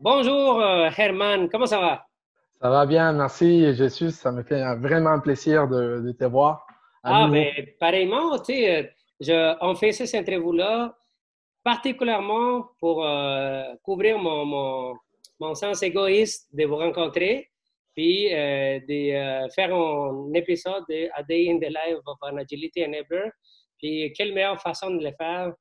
Bonjour Herman, comment ça va? Ça va bien, merci Jésus. Ça me fait vraiment plaisir de, te voir. Ah, mais ben, pareillement, tu sais, je, on fait cette interview-là particulièrement pour euh, couvrir mon, mon, mon, sens égoïste de vous rencontrer, puis euh, de euh, faire un épisode de A Day in the Life of an Agility Enabler. Puis quelle meilleure façon de le faire,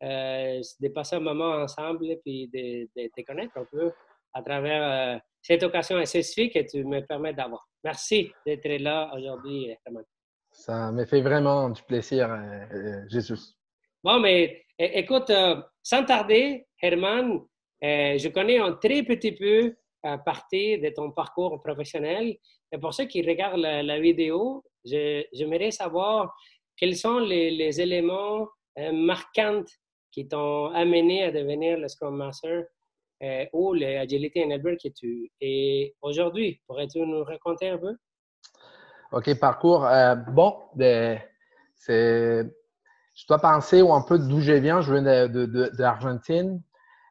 de passer un moment ensemble, puis de, de te connaître un peu à travers cette occasion spécifique que tu me permets d'avoir. Merci d'être là aujourd'hui, Ça me fait vraiment du plaisir, Jésus. Bon, mais écoute, euh, sans tarder, Herman, euh, je connais un très petit peu euh, partie de ton parcours professionnel. Et pour ceux qui regardent la, vidéo, j'aimerais savoir quels sont les, éléments marquants qui t'ont amené à devenir le Scrum Master ou l'Agility Enabler que tu es aujourd'hui. Pourrais-tu nous raconter un peu? OK, parcours. bon, ben, c'est je dois penser un peu d'où je viens. Je viens d'Argentine,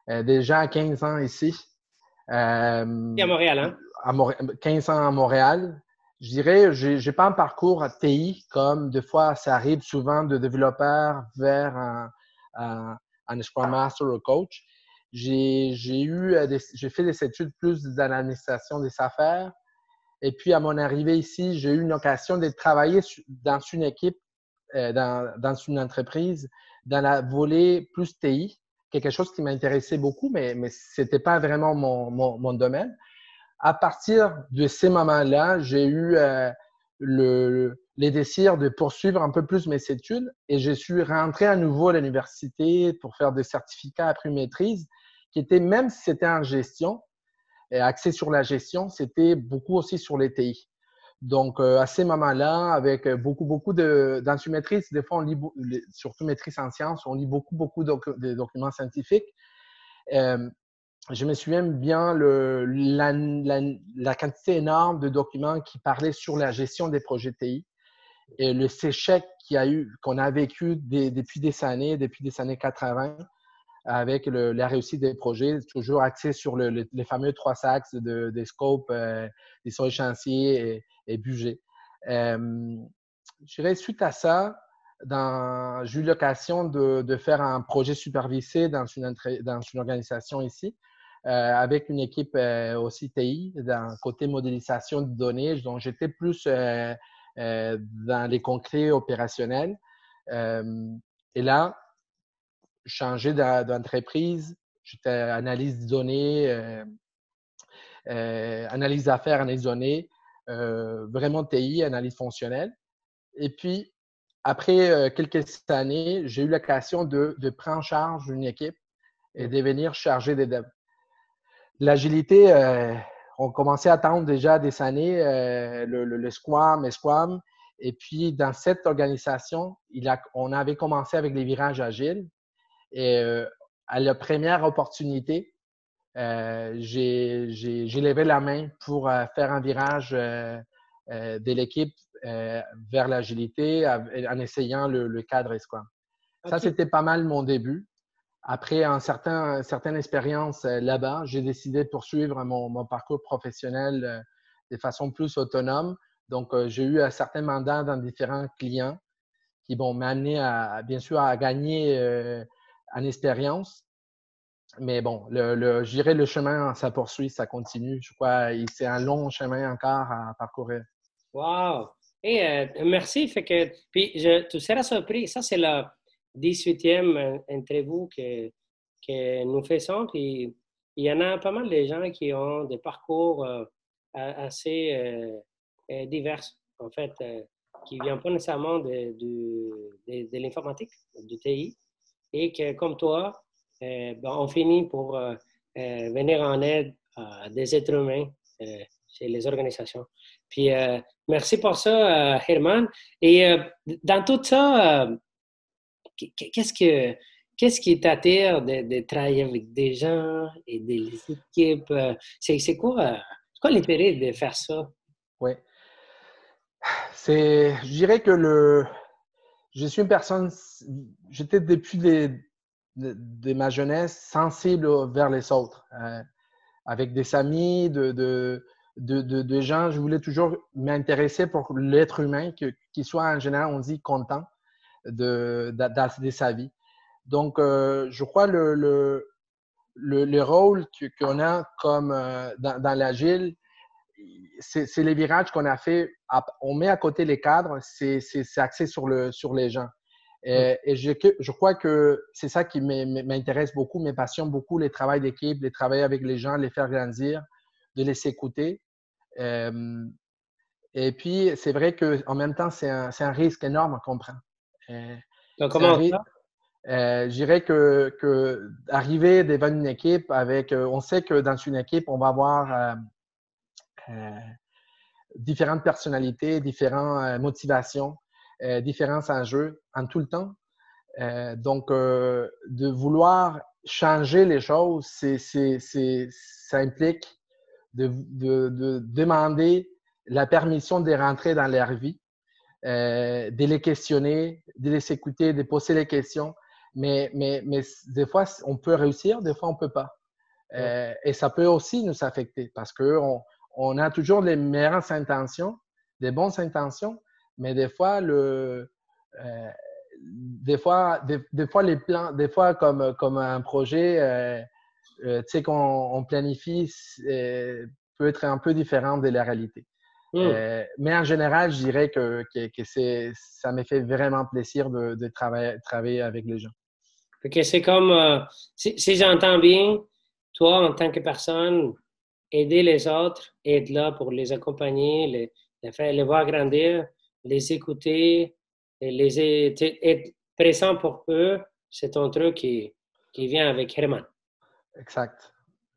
de, euh, déjà 15 ans ici. Euh, Et à Montréal, hein? À 15 ans à Montréal. Je dirais, je n'ai pas un parcours à TI comme des fois ça arrive souvent de développeur vers un, un, Scrum Master ou coach. J'ai eu, euh, j'ai fait des études plus dans l'administration des affaires. Et puis, à mon arrivée ici, j'ai eu une occasion de travailler dans une équipe euh, dans, une entreprise, dans la volée plus TI, quelque chose qui m'intéressait beaucoup, mais, mais ce n'était pas vraiment mon, mon, domaine. À partir de ces moments-là, j'ai eu euh, le, les désirs de poursuivre un peu plus mes études et je suis rentré à nouveau à l'université pour faire des certificats après maîtrise qui étaient, même si c'était en gestion, et axé sur la gestion, c'était beaucoup aussi sur les TI. Donc, euh, à ces moments-là, avec beaucoup, beaucoup de, dans une maîtrise, des fois, on lit, surtout maîtrise en sciences, on lit beaucoup, beaucoup de documents scientifiques. Euh, je me souviens bien le, la, quantité énorme de documents qui parlaient sur la gestion des projets TI et le séchec qu'on a vécu depuis des années, depuis des années 80, avec la réussite des projets, toujours axé sur le, les fameux trois axes de, des scopes, euh, des sur chantiers et, et budget. Euh, je dirais, suite à ça, j'ai eu l'occasion de, faire un projet supervisé dans une, organisation ici, euh, avec une équipe euh, aussi TI, dans côté modélisation de données. Donc, j'étais plus euh, euh, dans les concrets opérationnels. et là, changé d'entreprise. J'étais analyse de données, euh, euh, analyse d'affaires, analyse de données, euh, vraiment TI, analyse fonctionnelle. Et puis, après quelques années, j'ai eu l'occasion de, de, prendre en charge une équipe et devenir chargé des devs. L'agilité, on commençait à attendre déjà des années le, le, le, Squam et Squam. Et puis, dans cette organisation, il a, on avait commencé avec les virages agiles. Et euh, à la première opportunité, euh, j'ai levé la main pour euh, faire un virage de l'équipe vers l'agilité en essayant le, cadre Scrum. Ça, c'était pas mal mon début. Après un certain, certaine expérience là-bas, j'ai décidé de poursuivre mon, mon parcours professionnel de façon plus autonome. Donc, j'ai eu un certain mandat dans différents clients qui vont m'amener à, bien sûr, à gagner en expérience. Mais bon, le, le, je dirais le chemin, ça poursuit, ça continue. Je crois c'est un long chemin encore à parcourir. Wow! Et euh, merci. Fait que, puis, je, tu seras surpris. Ça, c'est la 18e interview que, que nous faisons. Puis, il y en a pas mal de gens qui ont des parcours euh, assez euh, divers, en fait, qui ne viennent pas nécessairement de, de, de, l'informatique, du TI, et que, comme toi, euh, ben, on finit pour euh, euh, venir en aide à des êtres humains chez les organisations. Puis, merci pour ça, Herman. Et dans tout ça, qu'est-ce que qu'est-ce qui t'attire de, travailler avec des gens et des équipes? C'est quoi, quoi l'intérêt de faire ça? Oui. C'est, je dirais que le, je suis une personne, j'étais depuis de, ma jeunesse sensible vers les autres. Euh, avec des amis, de, de, de, gens. Je voulais toujours m'intéresser pour l'être humain, qu'il soit en général, on dit, content de, de, sa vie. Donc, euh, je crois le, le, le, rôle qu'on a comme euh, dans, dans l'agile, c'est les virages qu'on a fait. On met à côté les cadres, c'est axé sur, le, sur les gens. Et, et je, je, crois que c'est ça qui m'intéresse beaucoup, me passionne beaucoup, les travail d'équipe, les travailler avec les gens, les faire grandir, de les écouter. Euh, et puis, c'est vrai qu'en même temps, c'est un, un, risque énorme qu'on prend. Euh, Donc, comment ça? Euh, je dirais que, que, arriver devant une équipe avec, euh, on sait que dans une équipe, on va avoir différentes personnalités, différentes motivations, différents enjeux en tout le temps. donc, de vouloir changer les choses, c'est, ça implique de, de, demander la permission de rentrer dans leur vie, euh, de les questionner, de les écouter, de poser les questions. Mais, mais, mais des fois, on peut réussir, des fois, on ne peut pas. Euh, et ça peut aussi nous affecter parce qu'on on a toujours les meilleures intentions, des bonnes intentions, mais des fois, le, euh, des fois, des, fois, les plans, des fois, comme, comme un projet, euh, tu sais, qu'on planifie peut être un peu différent de la réalité. Hmm. Euh, mais en général, je dirais que, que, ça me fait vraiment plaisir de, de travailler, travailler, avec les gens. que c'est comme, si, j'entends bien, toi, en tant que personne, aider les autres, être là pour les accompagner, les, les, faire, les voir grandir, les écouter, les, être présent pour eux, c'est ton truc qui, qui vient avec Herman. Exact.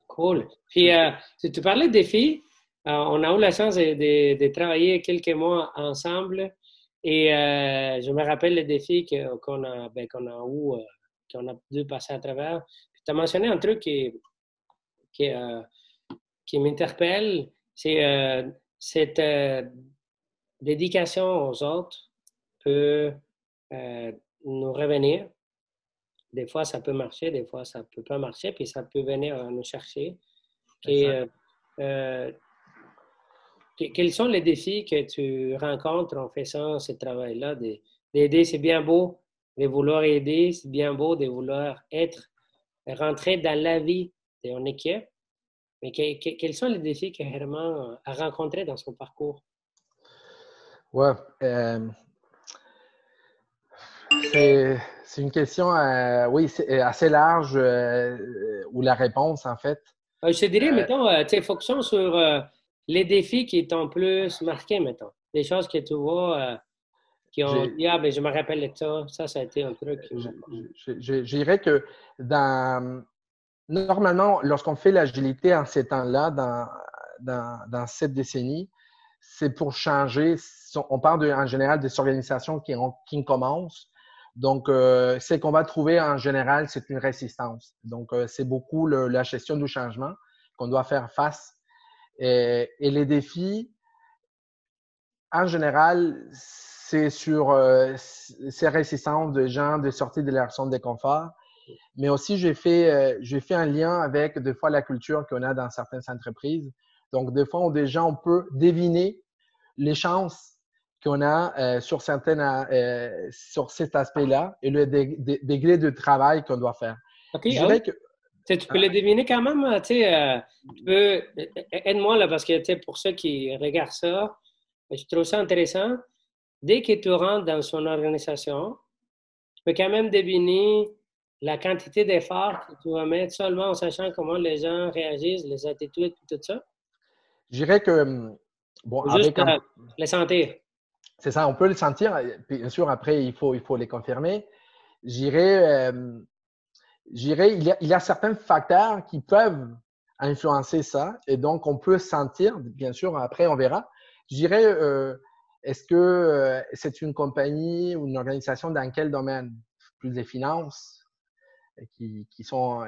Cool. Puis, euh, tu parlais de défis. Euh, on a eu la chance de, travailler quelques mois ensemble et euh, je me rappelle les défis qu'on a, ben, a eu, qu'on a dû passer à travers. Tu as mentionné un truc qui, qui, qui m'interpelle, c'est cette dédication aux autres peut nous revenir des fois, ça peut marcher, des fois, ça ne peut pas marcher, puis ça peut venir nous chercher. Et, euh, euh, quels sont les défis que tu rencontres en faisant ce travail-là? D'aider, c'est bien beau de vouloir aider, c'est bien beau de vouloir être, rentrer dans la vie ton équipe. Mais quels sont les défis que Herman a rencontrés dans son parcours? Ouais. Euh, c'est une question, euh, oui, euh, assez large, euh, ou la réponse, en fait. je te dirais, mettons, tu fonction sur les défis qui t'ont plus marqué, mettons. Des choses que tu vois qui ont dit, ah, ben, je me rappelle de ça. Ça, ça a été un truc. Je, dirais que dans, normalement, lorsqu'on fait l'agilité en ces temps-là, dans, dans, dans, cette décennie, c'est pour changer. On parle en général des organisations qui, ont, qui commencent donc, euh, ce qu'on va trouver en général, c'est une résistance. Donc, euh, c'est beaucoup la gestion du changement qu'on doit faire face. Et, les défis, en général, c'est sur euh, ces résistances de gens de sortir de leur zone de confort. Mais aussi, j'ai fait, fait un lien avec des fois la culture qu'on a dans certaines entreprises. Donc, des fois, des gens, on peut deviner les chances qu'on a euh, sur certaines euh, sur cet aspect-là et le degré de travail qu'on doit faire. Ah que, tu peux le deviner quand même. Euh, tu peux aide-moi là parce que pour ceux qui regardent ça, je trouve ça intéressant. Dès que tu rentres dans son organisation, tu peux quand même deviner la quantité d'efforts que tu vas mettre seulement en sachant comment les gens réagissent, les attitudes et tout ça. Je dirais que hum, bon, Juste avec les sentir. C'est ça, on peut le sentir. Bien sûr, après, il faut, il faut les confirmer. J'irai, euh, j'irai il, il y a certains facteurs qui peuvent influencer ça. Et donc, on peut sentir, bien sûr, après, on verra. J'irai, euh, est-ce que euh, c'est une compagnie ou une organisation dans quel domaine? Plus des finances, qui, qui sont,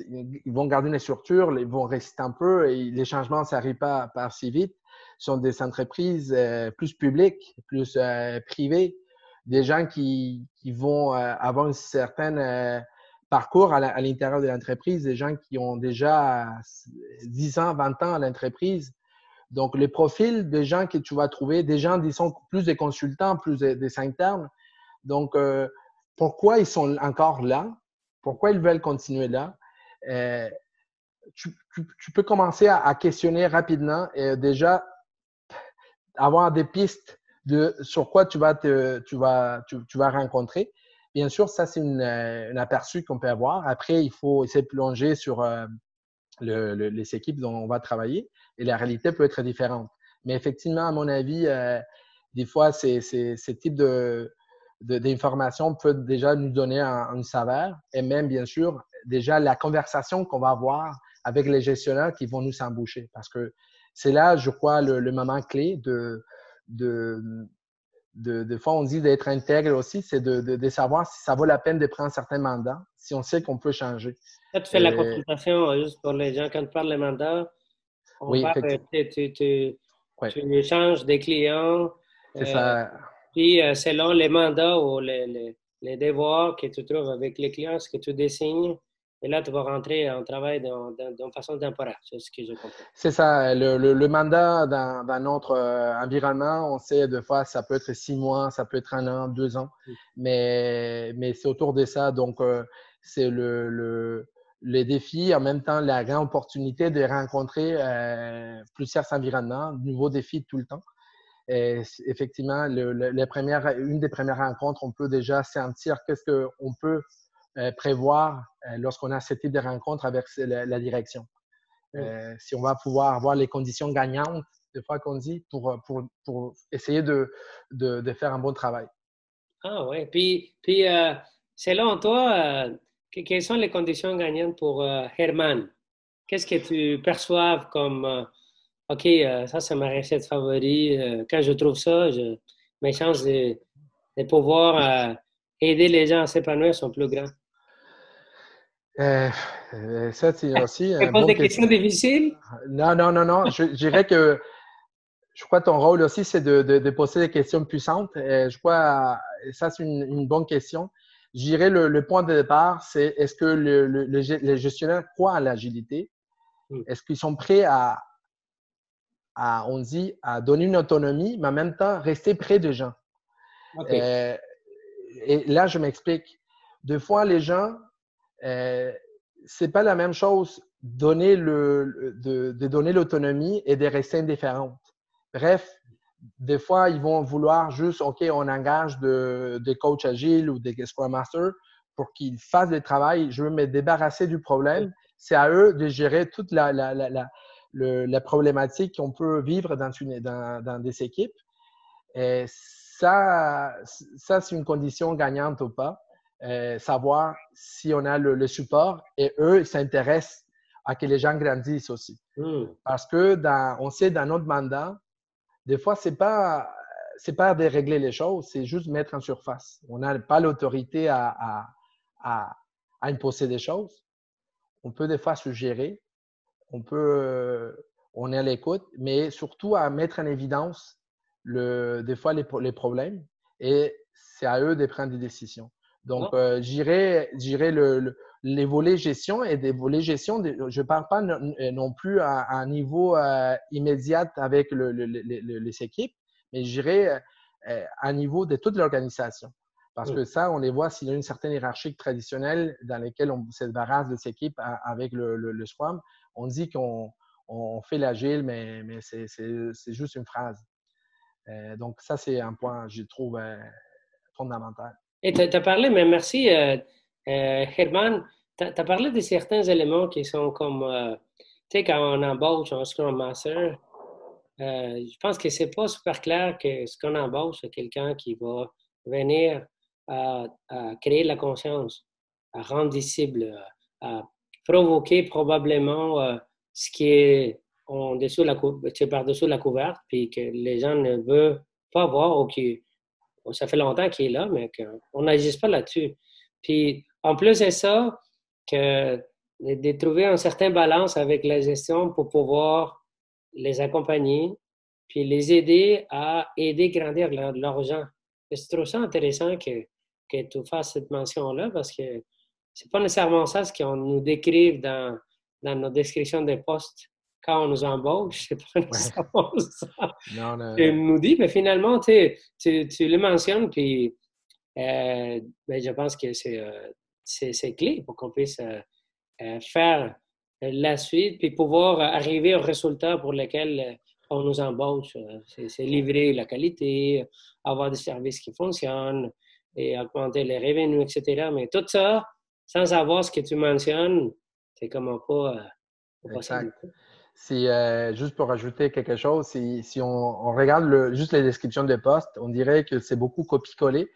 ils vont garder une structure, ils vont résister un peu et les changements, ça n'arrive pas, pas si vite sont des entreprises euh, plus publiques, plus privées, des gens qui, qui vont avoir une certaine parcours à l'intérieur de l'entreprise, des gens qui ont déjà 10 ans, 20 ans à l'entreprise. Donc, les profils des gens que tu vas trouver, des gens, disons, plus des consultants, plus des, internes. Donc, euh, pourquoi ils sont encore là? Pourquoi ils veulent continuer là? Euh, tu, peux commencer à, questionner rapidement et déjà avoir des pistes de sur quoi tu vas, te, tu vas, tu vas rencontrer. Bien sûr, ça, c'est euh, un aperçu qu'on peut avoir. Après, il faut essayer de plonger sur euh, les équipes dont on va travailler et la réalité peut être différente. Mais effectivement, à mon avis, euh, des fois, ces, ces, types de, d'informations peuvent déjà nous donner un, une saveur et même, bien sûr, déjà la conversation qu'on va avoir avec les gestionnaires qui vont nous embaucher. Parce que c'est là, je crois, le, moment clé de, de, fois, on dit d'être intègre aussi, c'est de, savoir si ça vaut la peine de prendre certains mandats, si on sait qu'on peut changer. tu fais la euh, consultation euh, juste pour les gens. Quand tu parles des mandats, on oui, parle, tu, tu, échanges des clients. C'est ça. Euh, puis, selon les mandats ou les, les, les, devoirs que tu trouves avec les clients, ce que tu dessines, et là, tu vas rentrer en travail d'une façon temporaire, c'est ce que je comprends. C'est ça. Le, mandat dans, notre euh, environnement, on sait, de fois, ça peut être six mois, ça peut être un an, deux ans, mais, mais c'est autour de ça. Donc, euh, c'est le, le, les défis, en même temps, la grande opportunité de rencontrer euh, plusieurs environnements, nouveaux défis tout le temps. Et effectivement, le, les premières, une des premières rencontres, on peut déjà sentir qu'est-ce qu'on peut prévoir euh, lorsqu'on a ce type de rencontre avec la, direction. Euh, si on va pouvoir avoir les conditions gagnantes, des fois qu'on dit, pour, pour, pour essayer de, de, de, faire un bon travail. Ah oui. Puis, puis selon toi, quelles sont les conditions gagnantes pour Herman? Qu'est-ce que tu perçois comme OK, ça, c'est ma recette favorite. quand je trouve ça, je, mes chances de, de pouvoir aider les gens à s'épanouir sont plus grandes. Euh, euh, ça, c'est aussi. Tu poses des questions difficiles? Non, non, non, non. Je, dirais que je crois que ton rôle aussi, c'est de, de, poser des questions puissantes. Et je crois ça, c'est une, bonne question. Je dirais le, le point de départ, c'est est-ce que le, le, les gestionnaires croient à l'agilité? Hmm. Est-ce qu'ils sont prêts à, à, on dit, à donner une autonomie, mais en même temps rester près des gens? Euh, et là, je m'explique. Deux fois, les gens euh, c'est pas la même chose donner le, de, donner l'autonomie et de rester indifférente. Bref, des fois, ils vont vouloir juste, OK, on engage des de coachs agiles ou des Scrum Masters pour qu'ils fassent le travail. Je veux me débarrasser du problème. C'est à eux de gérer toute la, la, la, la problématique qu'on peut vivre dans, une, dans, dans, des équipes. Et ça, ça c'est une condition gagnante ou pas. Euh, savoir si on a le, support et eux, ils s'intéressent à que les gens grandissent aussi. Hmm. Parce que dans, on sait dans notre mandat, des fois, c'est pas c'est pas de régler les choses, c'est juste mettre en surface. On n'a pas l'autorité à, à, à, à, imposer des choses. On peut des fois suggérer, on peut, on est à l'écoute, mais surtout à mettre en évidence le, des fois les, les problèmes et c'est à eux de prendre des décisions. Donc, euh, j'irai, le, les volets gestion et des volets gestion. je ne parle pas euh, non, plus à, un niveau euh, immédiat avec le, les équipes, mais j'irai à un niveau de toute l'organisation. Parce que ça, on les voit s'il y a une certaine hiérarchie traditionnelle dans laquelle on se débarrasse de équipes avec le, le, Scrum. On dit qu'on on fait l'agile, mais, mais c'est juste une phrase. donc, ça, c'est un point, je trouve, fondamental. Et tu as parlé, mais merci, euh, euh, Herman, tu as, parlé de certains éléments qui sont comme, euh, tu sais, quand on embauche un Scrum Master, je pense que c'est pas super clair que ce qu'on embauche, c'est quelqu'un qui va venir à, créer la conscience, à rendre visible, à provoquer probablement ce qui est en dessous la, par-dessous la couverte, puis que les gens ne veulent pas voir ou qui ça fait longtemps qu'il est là, mais qu'on n'agisse pas là-dessus. Puis, en plus de ça, de, trouver un certain balance avec la gestion pour pouvoir les accompagner, puis les aider à aider grandir leur, gens. Je trouve ça intéressant que, que tu fasses cette mention-là parce que c'est pas nécessairement ça ce qu'on nous décrive dans, dans nos descriptions des postes quand on nous embauche. C'est pas nécessairement ça. Non, Tu nous dis, mais finalement, tu, tu le mentionnes, puis euh, ben, je pense que c'est euh, clé pour qu'on puisse euh, faire la suite, puis pouvoir arriver au résultat pour lequel on nous embauche. C'est livrer la qualité, avoir des services qui fonctionnent et augmenter les revenus, etc. Mais tout ça, sans savoir ce que tu mentionnes, c'est comme pas. pas exact. Si, juste pour ajouter quelque chose, si, si on, regarde le, juste les descriptions de postes, on dirait que c'est beaucoup copier-coller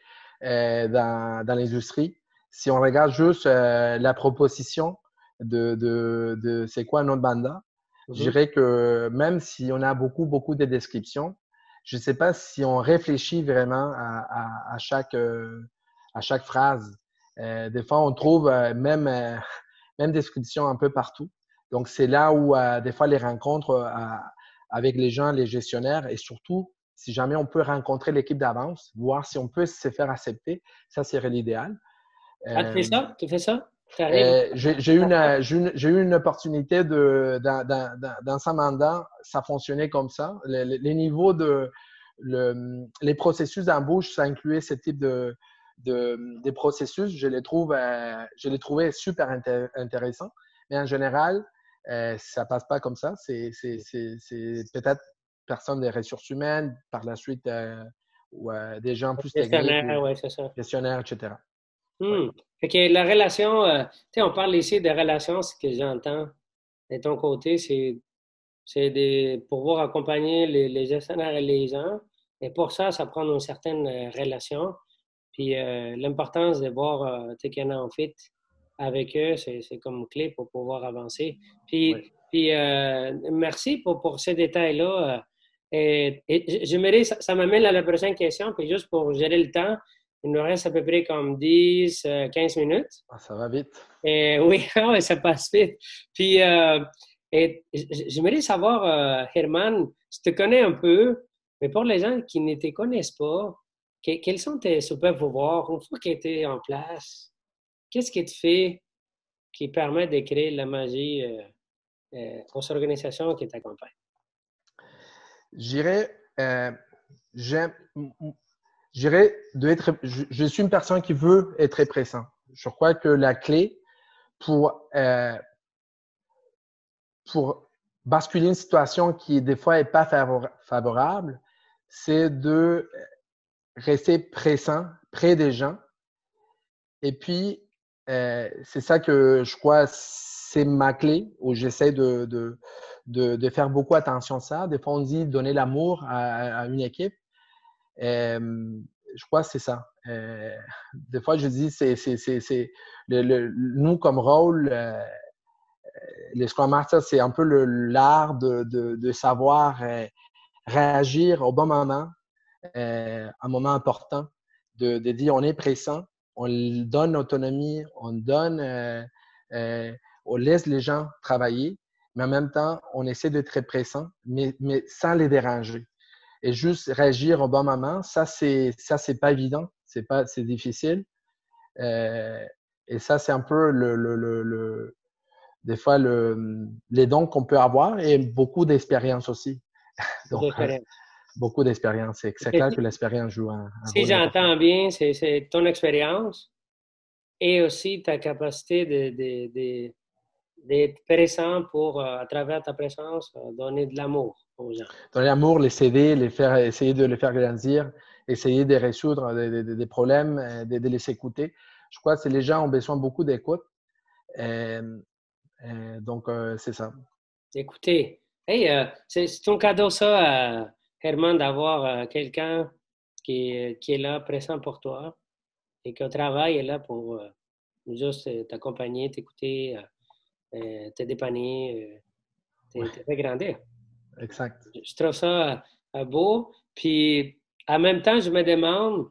euh, dans, dans l'industrie. Si on regarde juste euh, la proposition de, de, de c'est quoi un autre banda, je mm-hmm. dirais que même si on a beaucoup, beaucoup de descriptions, je ne sais pas si on réfléchit vraiment à, à, à chaque, euh, à chaque phrase. Euh, des fois, on trouve même, même description un peu partout. Donc, c'est là où, des fois, les rencontres avec les gens, les gestionnaires et surtout si jamais on peut rencontrer l'équipe d'avance, voir si on peut se faire accepter, ça serait l'idéal. Ah, tu fais ça? Tu fais ça? Euh, j'ai eu, une, eu une opportunité de, dans, dans, dans, ce mandat, ça fonctionnait comme ça. Les, niveaux de, le, les processus d'embauche, ça incluait ce type de, de, des processus. Je les trouve, euh, je les trouvais super intéressants. Mais en général, euh, ça passe pas comme ça. C'est peut-être personnes des ressources humaines, par la suite, euh, ou euh, des gens plus techniques. ouais, c'est ça. Gestionnaires, etc. Hmm. Fait que la relation, euh, tu sais, on parle ici de relations, ce que j'entends de ton côté, c'est, c'est de pouvoir accompagner les, gestionnaires et les gens. Et pour ça, ça prend une certaine relation. Puis l'importance de voir qu'il y en a en fit avec eux, c'est, comme clé pour pouvoir avancer. Puis, puis merci pour, pour ces détails-là. Et, et ça, m'amène à la prochaine question, puis juste pour gérer le temps, il nous reste à peu près comme 10, 15 euh, minutes. Ah, ça va vite. Et, oui, ah ça passe vite. Puis, euh, j'aimerais savoir, euh, Herman, tu te connais un peu, mais pour les gens qui ne te connaissent pas, quels sont tes super pouvoirs? Une fois qu'ils étaient en place? Qu'est-ce qui te fait qui permet de créer la magie aux organisations qui t'accompagnent? J'irais, euh, de je, suis une personne qui veut être pressant. Je crois que la clé pour, euh, pour basculer une situation qui des fois n'est pas favorable, c'est de rester pressant, près des gens. Et puis, euh, c'est ça que je crois, c'est ma clé où j'essaie de, de, de, faire beaucoup attention à ça. Des fois, on dit donner l'amour à, une équipe. Euh, je crois que c'est ça. Euh, des fois, je dis, c'est, c'est, nous, comme rôle, les Scrum Masters, c'est un peu l'art de, de, savoir réagir au bon moment, un moment important, de, de, dire on est pressant, on donne autonomie, on donne, on laisse les gens travailler mais en même temps, on essaie d'être très pressant, mais, sans les déranger. Et juste réagir au bon moment, ça, c'est ça c'est pas évident, c'est pas c'est difficile. Euh, et ça, c'est un peu le, le, le, des fois le, les dons qu'on peut avoir et beaucoup d'expérience aussi. beaucoup d'expérience. C'est clair que l'expérience joue un, un Si j'entends bien, c'est ton expérience et aussi ta capacité de, de, de d'être présent pour, euh, à travers ta présence, euh, donner de l'amour aux gens. Donner l'amour, les aider, les faire, essayer de les faire grandir, essayer de résoudre des, problèmes, euh, de, de, les écouter. Je crois que les gens ont besoin beaucoup d'écoute. donc, c'est ça. Écoutez, hey, c'est ton cadeau ça, Herman, d'avoir quelqu'un qui, qui, est là, présent pour toi et que travail est là pour juste t'accompagner, t'écouter euh, te dépanner, euh, te, fait grandir. Exact. Je trouve ça euh, beau. Puis, en même temps, je me demande,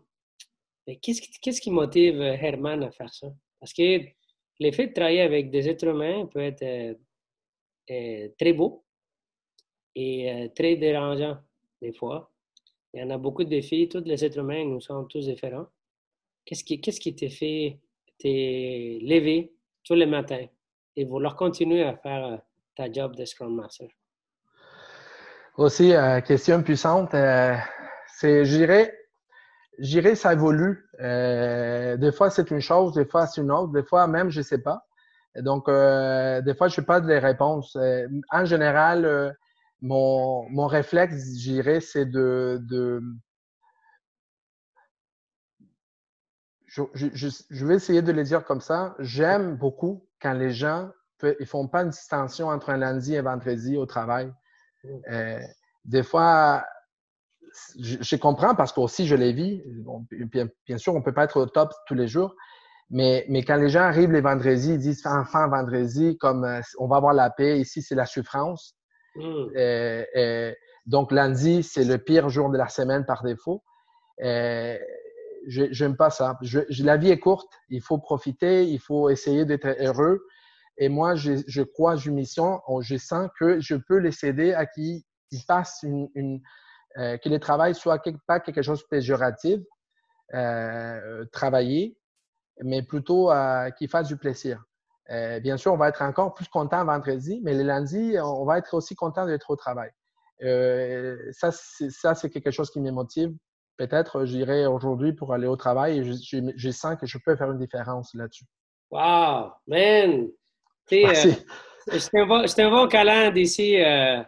qu'est-ce qui, qu'est-ce qui motive Herman à faire ça? Parce que l'effet de travailler avec des êtres humains peut être très beau et très dérangeant des fois. Il y en a beaucoup de défis. Tous les êtres humains, nous sommes tous différents. Qu'est-ce qui, qu'est-ce te fait t'es levé tous les matins et vouloir continuer à faire euh, ta job de Scrum Master? Aussi, euh, question puissante. Euh, c'est, j'irais, j'irais, ça évolue. des fois, c'est une chose, des fois, c'est une autre, des fois, même, je ne sais pas. Donc, des fois, je n'ai pas de réponses. en général, mon, mon réflexe, j'irais, c'est de, de je, je, je, vais essayer de le dire comme ça. J'aime beaucoup quand les gens ne font pas une distinction entre un lundi et un vendredi au travail. Mm. Euh, des fois, je, je, comprends parce qu'aussi je les vis. bien, bien, sûr, on ne peut pas être au top tous les jours. Mais, mais quand les gens arrivent les vendredis, ils disent enfin vendredi, comme euh, on va avoir la paix, ici c'est la souffrance. Mm. Euh, euh, donc lundi, c'est le pire jour de la semaine par défaut. Euh, j'aime pas ça. La vie est courte, il faut profiter, il faut essayer d'être heureux. Et moi, je, je crois, j'ai mission, je sens que je peux les aider à qu'ils fassent une, une que le travail soit quelque, pas quelque chose de péjoratif, travailler, mais plutôt euh, qu'ils fassent du plaisir. Euh, bien sûr, on va être encore plus content vendredi, mais le lundi, on va être aussi content d'être au travail. Euh, ça, c'est quelque chose qui me motive peut-être j'irai aujourd'hui pour aller au travail et je, je, sens que je peux faire une différence là-dessus. Wow, man! Euh, c'est un, bon câlin d'ici, euh,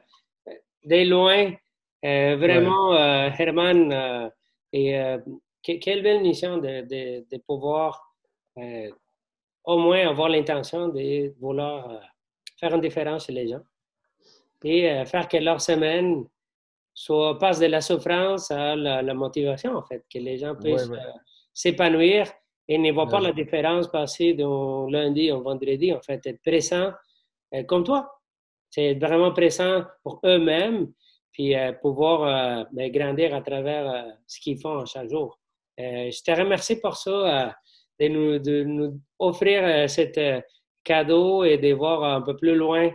dès loin. Euh, vraiment, euh, Herman, et quelle belle mission de, de, de pouvoir au moins avoir l'intention de vouloir faire une différence chez les gens et faire que leur semaine soit passe de la souffrance à la, motivation, en fait, que les gens puissent euh, s'épanouir et ne voient pas la différence passer d'un lundi au vendredi, en fait, être présent euh, comme toi. C'est être vraiment présent pour eux-mêmes, puis euh, pouvoir ben, grandir à travers ce qu'ils font chaque jour. je te remercie pour ça, de, nous, de nous offrir cet cadeau et de voir un peu plus loin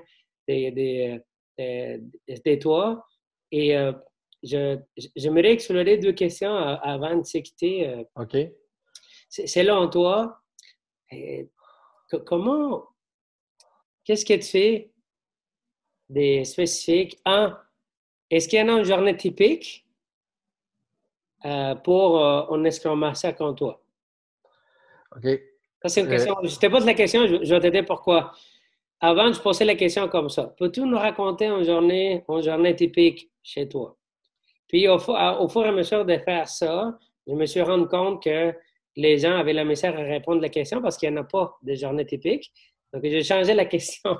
des, des, des, des toi. Et euh, j'aimerais explorer deux questions euh, avant de s'écouter. Euh. OK. Selon toi, comment, qu'est-ce que tu fais des spécifiques? Un, est-ce qu'il y a une journée typique pour un Master comme toi? OK? Ça, c'est une question. Je te pose la question, je, vais t'aider pourquoi. Avant, je posais la question comme ça. Peux-tu nous raconter une journée, une journée typique chez toi? Puis, au, au, fur et à mesure de faire ça, je me suis rendu compte que les gens avaient la misère à répondre à la question parce qu'il n'y en a pas de journée typique. Donc, j'ai changé la question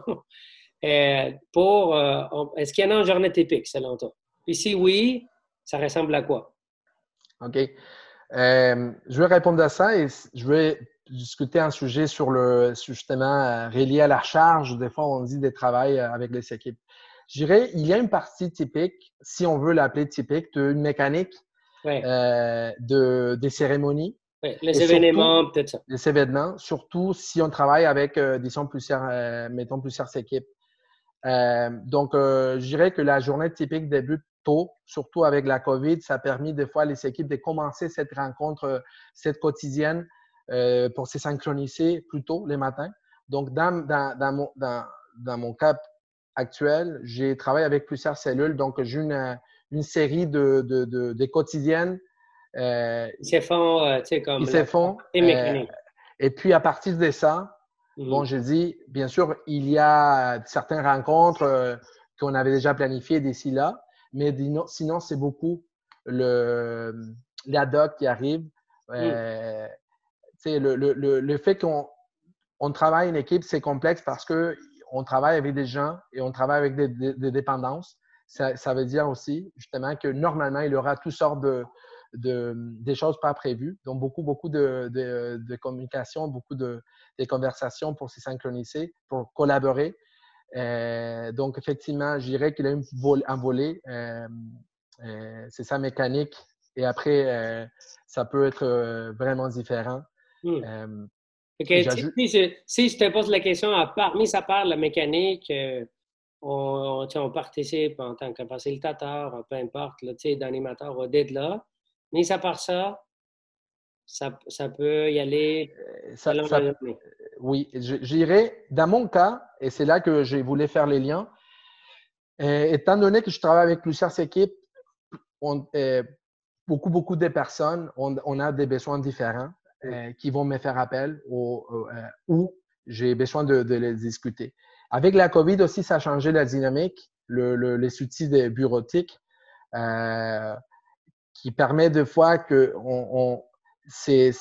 euh, pour euh, est-ce qu'il y en a une journée typique selon toi? Puis, si oui, ça ressemble à quoi? OK. Euh, je vais répondre à ça et je vais discuter un sujet sur le justement euh, relié à la charge. Des fois, on dit des travails euh, avec les équipes. Je dirais, il y a une partie typique, si on veut l'appeler typique, d'une mécanique euh, de, des cérémonies. les événements, peut-être ça. Les événements, surtout si on travaille avec, disons, plusieurs, mettons, plusieurs équipes. donc, je dirais que la journée typique débute tôt, surtout avec la COVID. Ça a permis des fois les équipes de commencer cette rencontre, cette quotidienne euh, pour se synchroniser plus tôt les matins. Donc, dans, dans, dans, mon, dans, mon cas actuel, j'ai travaillé avec plusieurs cellules. Donc, j'ai une, une série de, de, de, de quotidiennes. Euh, ils se font, euh, tu sais, comme. Ils se font. Euh, et puis, à partir de ça, mm-hmm. bon, je dis, bien sûr, il y a certaines rencontres euh, qu'on avait déjà planifiées d'ici là, mais sinon, c'est beaucoup le, l'ad hoc qui arrive. Mm le, le, le, fait qu'on on travaille une équipe, c'est complexe parce qu'on travaille avec des gens et on travaille avec des, des, dépendances. Ça, ça, veut dire aussi, justement, que normalement, il y aura toutes sortes de, de des choses pas prévues. Donc, beaucoup, beaucoup de, de, de communication, beaucoup de, de, conversations pour se synchroniser, pour collaborer. Euh, donc, effectivement, je dirais qu'il a un volet. Euh, euh, c'est sa mécanique. Et après, ça peut être vraiment différent. Hmm. si, je te pose la question, à part, mis à part la mécanique, on, on, participe en tant que facilitateur, peu importe, d'animateur, on est là. Mis à part ça, ça, ça peut y aller euh, ça, ça, Oui, j'irai. Dans mon cas, et c'est là que je voulais faire les liens, euh, étant donné que je travaille avec plusieurs équipes, on, euh, beaucoup, beaucoup de personnes, on, on a des besoins différents qui vont me faire appel ou, ou j'ai besoin de, de, les discuter. Avec la COVID aussi, ça a changé la dynamique, le, le, les outils de bureautique qui permet de fois qu'on on,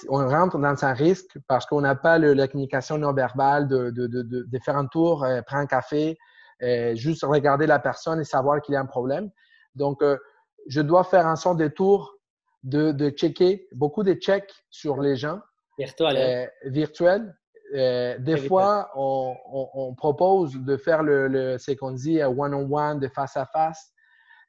on rentre dans un risque parce qu'on n'a pas le, la communication non verbale de, de, de, de, faire un tour, euh, prendre un café, euh, juste regarder la personne et savoir qu'il y a un problème. Donc, euh, je dois faire un sort de tour de, de checker, beaucoup de checks sur les gens. Virtuel. Euh, virtuels. Euh, des fois, on, on, on, propose de faire le, le ce qu'on dit one-on-one, de face à face.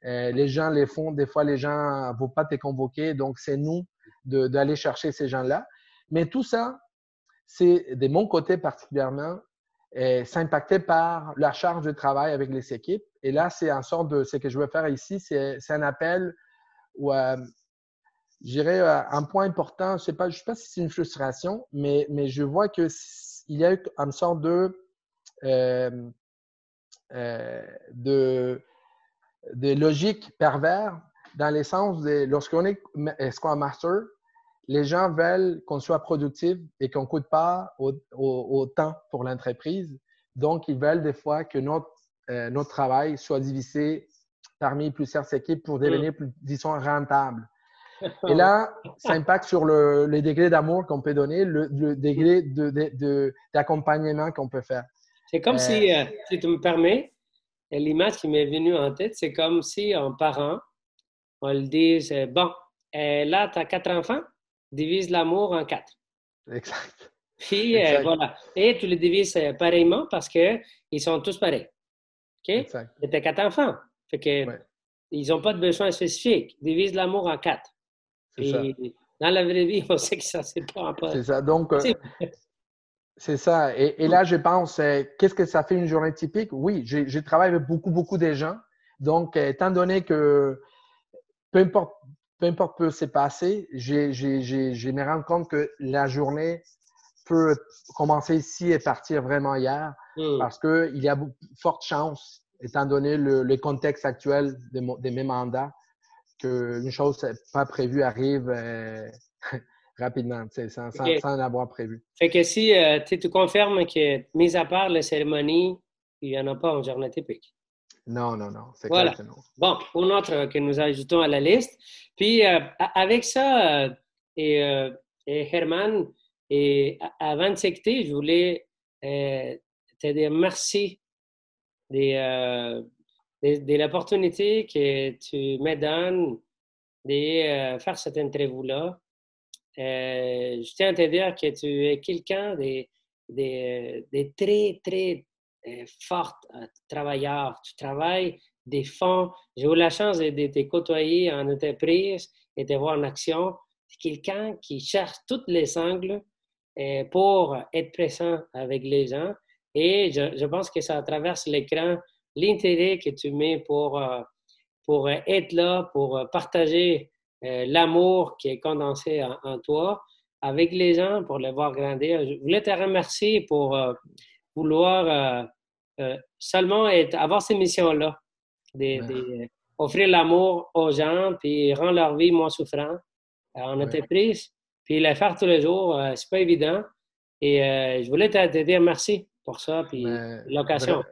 les gens les font. Des fois, les gens ne vont pas te convoquer. Donc, c'est nous d'aller chercher ces gens-là. Mais tout ça, c'est de mon côté particulièrement, euh, s'impacter par la charge de travail avec les équipes. Et là, c'est en sorte de ce que je veux faire ici, c'est un appel ou euh, je euh, un point important, je ne sais, pas, sais pas si c'est une frustration, mais, mais je vois qu'il y a une sorte de, euh, euh, de, de logique pervers dans le sens de lorsqu'on est Scrum Master, les gens veulent qu'on soit productif et qu'on ne coûte pas au, temps pour l'entreprise. Donc, ils veulent des fois que notre, euh, notre travail soit divisé parmi plusieurs équipes pour devenir, mm. plus, disons, rentable. Et là, ça impacte sur le, le degré d'amour qu'on peut donner, le, degré d'accompagnement de, de, qu'on peut faire. C'est comme si, euh, euh, si tu me permets, l'image qui m'est venue en tête, c'est comme si un parent, on le dise, bon, là, tu as quatre enfants, divise l'amour en quatre. Exact. Puis euh, voilà. Et tu les divises euh, pareillement parce qu'ils sont tous pareils. OK? Exact. Tu quatre enfants. Fait que ils n'ont pas de besoin spécifique. Divise l'amour en quatre. Ça. dans la vraie vie, on sait que ça, c'est pas un C'est ça. Donc, euh, c'est ça. Et, et, là, je pense, qu'est-ce que ça fait une journée typique? Oui, j'ai travaillé avec beaucoup, beaucoup de gens. Donc, étant donné que peu importe peu importe ce qui s'est passé, je me rends compte que la journée peut commencer ici et partir vraiment hier hmm. parce qu'il y a forte chance, étant donné le, contexte actuel de, de mes mandats, qu'une chose pas prévue arrive euh, rapidement, sans, sans, sans l'avoir prévu. Fait que si euh, tu confirmes que, mis à part la cérémonie, il n'y en a pas en journée typique? Non, non, non. C'est voilà. Clair que non. Bon, une autre que nous ajoutons à la liste. Puis, euh, avec ça, euh, et, euh, et, Herman, et avant de s'écouter, je voulais te dire merci de, de, de l'opportunité que tu me donnes de faire cette interview-là. je tiens à te dire que tu es quelqu'un de, de, de très, très euh, forte, euh, travailleur. Tu travailles des fonds. J'ai eu la chance de, te côtoyer en entreprise et de voir en action. Quelqu'un qui cherche tous les angles euh, pour être présent avec les gens. Et je, pense que ça traverse l'écran l'intérêt que tu mets pour, pour être là, pour partager l'amour qui est condensé en, toi avec les gens, pour les voir grandir. Je voulais te remercier pour vouloir euh, seulement être, avoir ces missions-là, d'offrir l'amour aux gens, puis rendre leur vie moins souffrante euh, en entreprise, puis le faire tous les jours, euh, c'est pas évident. Et je voulais te, dire merci pour ça, puis l'occasion.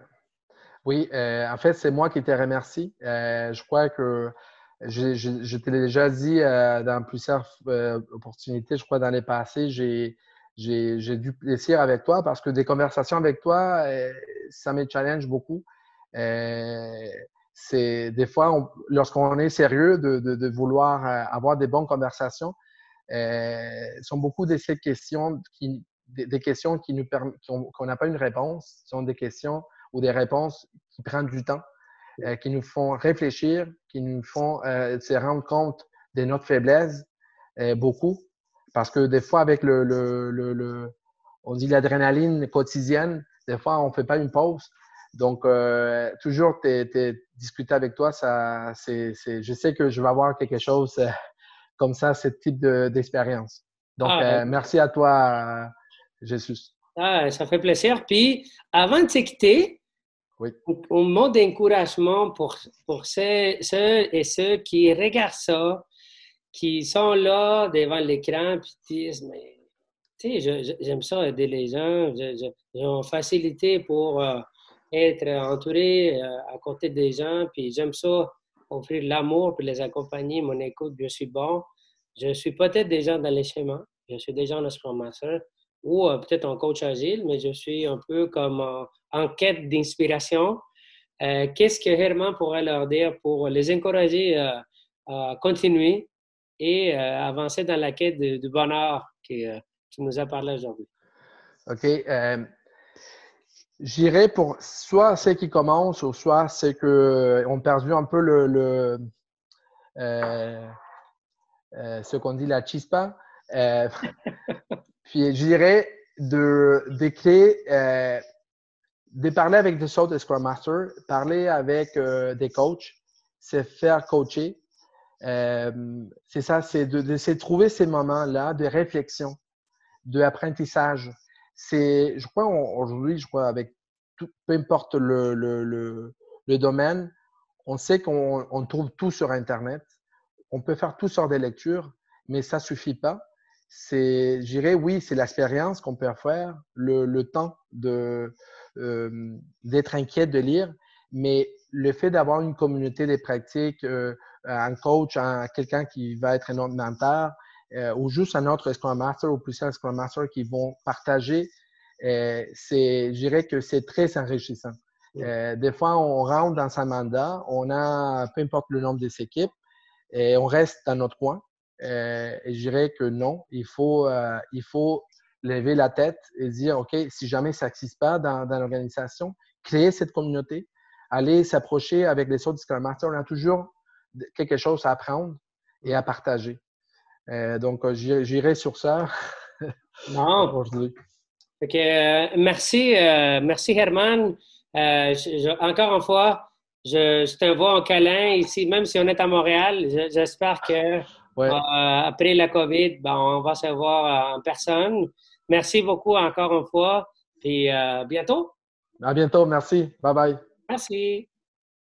Oui, en fait, c'est moi qui te remercie. je crois que je, je, te l'ai déjà dit dans plusieurs opportunités, je crois, dans les passés, j'ai j'ai du plaisir avec toi parce que des conversations avec toi, euh, ça me challenge beaucoup. Euh, c'est des fois, lorsqu'on est sérieux de, de, de, vouloir euh, avoir des bonnes conversations, sont beaucoup de ces questions qui, des, questions qui nous qu'on n'a pas une réponse, ce sont des questions ou des réponses qui prennent du temps, qui nous font réfléchir, qui nous font se rendre compte de notre faiblesse beaucoup parce que des fois, avec le, le, le, on dit l'adrénaline quotidienne, des fois, on ne fait pas une pause. Donc, euh, toujours discuter avec toi, ça, c'est, je sais que je vais avoir quelque chose euh, comme ça, ce type d'expérience. Donc, ah, ben merci à toi, Jésus. Ah, ça fait plaisir. Puis, avant de s'écouter, un mot d'encouragement pour, pour ceux, ceux, et ceux qui regardent ça, qui sont là devant l'écran, puis disent, mais, tu sais, j'aime ça aider les gens, j'ai une facilité pour euh, être entouré euh, à côté des gens, puis j'aime ça, offrir l'amour, puis les accompagner, mon écoute, je suis bon. Je suis peut-être déjà dans les schémas, je suis déjà un Scrum Master, ou euh, peut-être un coach agile, mais je suis un peu comme en quête d'inspiration. Qu'est-ce que Herman pourrait leur dire pour les encourager à continuer? Et euh, avancer dans la quête du bonheur que tu nous as parlé aujourd'hui? OK. J'irai pour soit ceux qui commencent ou soit ceux qui ont perdu un peu le, ce qu'on dit la chispa. Puis je dirais de, d'écrire, euh, de parler avec des autres Scrum Masters, parler avec euh, des coachs, c'est faire coacher. Euh, c'est ça, c'est de, de, trouver ces moments-là de réflexion, d'apprentissage. C'est, je crois, aujourd'hui, je crois, avec peu importe le, le, le, domaine, on sait qu'on on trouve tout sur Internet. On peut faire tout sur des lectures, mais ça suffit pas c'est, je dirais, oui, c'est l'expérience qu'on peut faire, le, le temps de, euh, d'être inquiet de lire, mais le fait d'avoir une communauté des pratiques, euh, un coach, un, quelqu'un qui va être un autre mentor, euh, ou juste un autre Scrum Master ou plusieurs Scrum Master qui vont partager, euh, c'est, je dirais que c'est très enrichissant. Euh, des fois, on rentre dans un mandat, on a peu importe le nombre des équipes, et on reste dans notre coin. Euh, je dirais que non, il faut, euh, il faut lever la tête et dire, OK, si jamais ça n'existe pas dans, dans l'organisation, créer cette communauté, aller s'approcher avec les autres Scrum Masters. On a toujours quelque chose à apprendre et à partager. Euh, donc, euh, j'irai sur ça. Non. aujourd'hui. merci, merci Herman. encore une fois, je, je t'envoie un câlin ici, même si on est à Montréal. J'espère que euh, après la COVID, ben, on va se voir en personne. Merci beaucoup encore une fois. Et à euh, bientôt. À bientôt. Merci. Bye bye. Merci.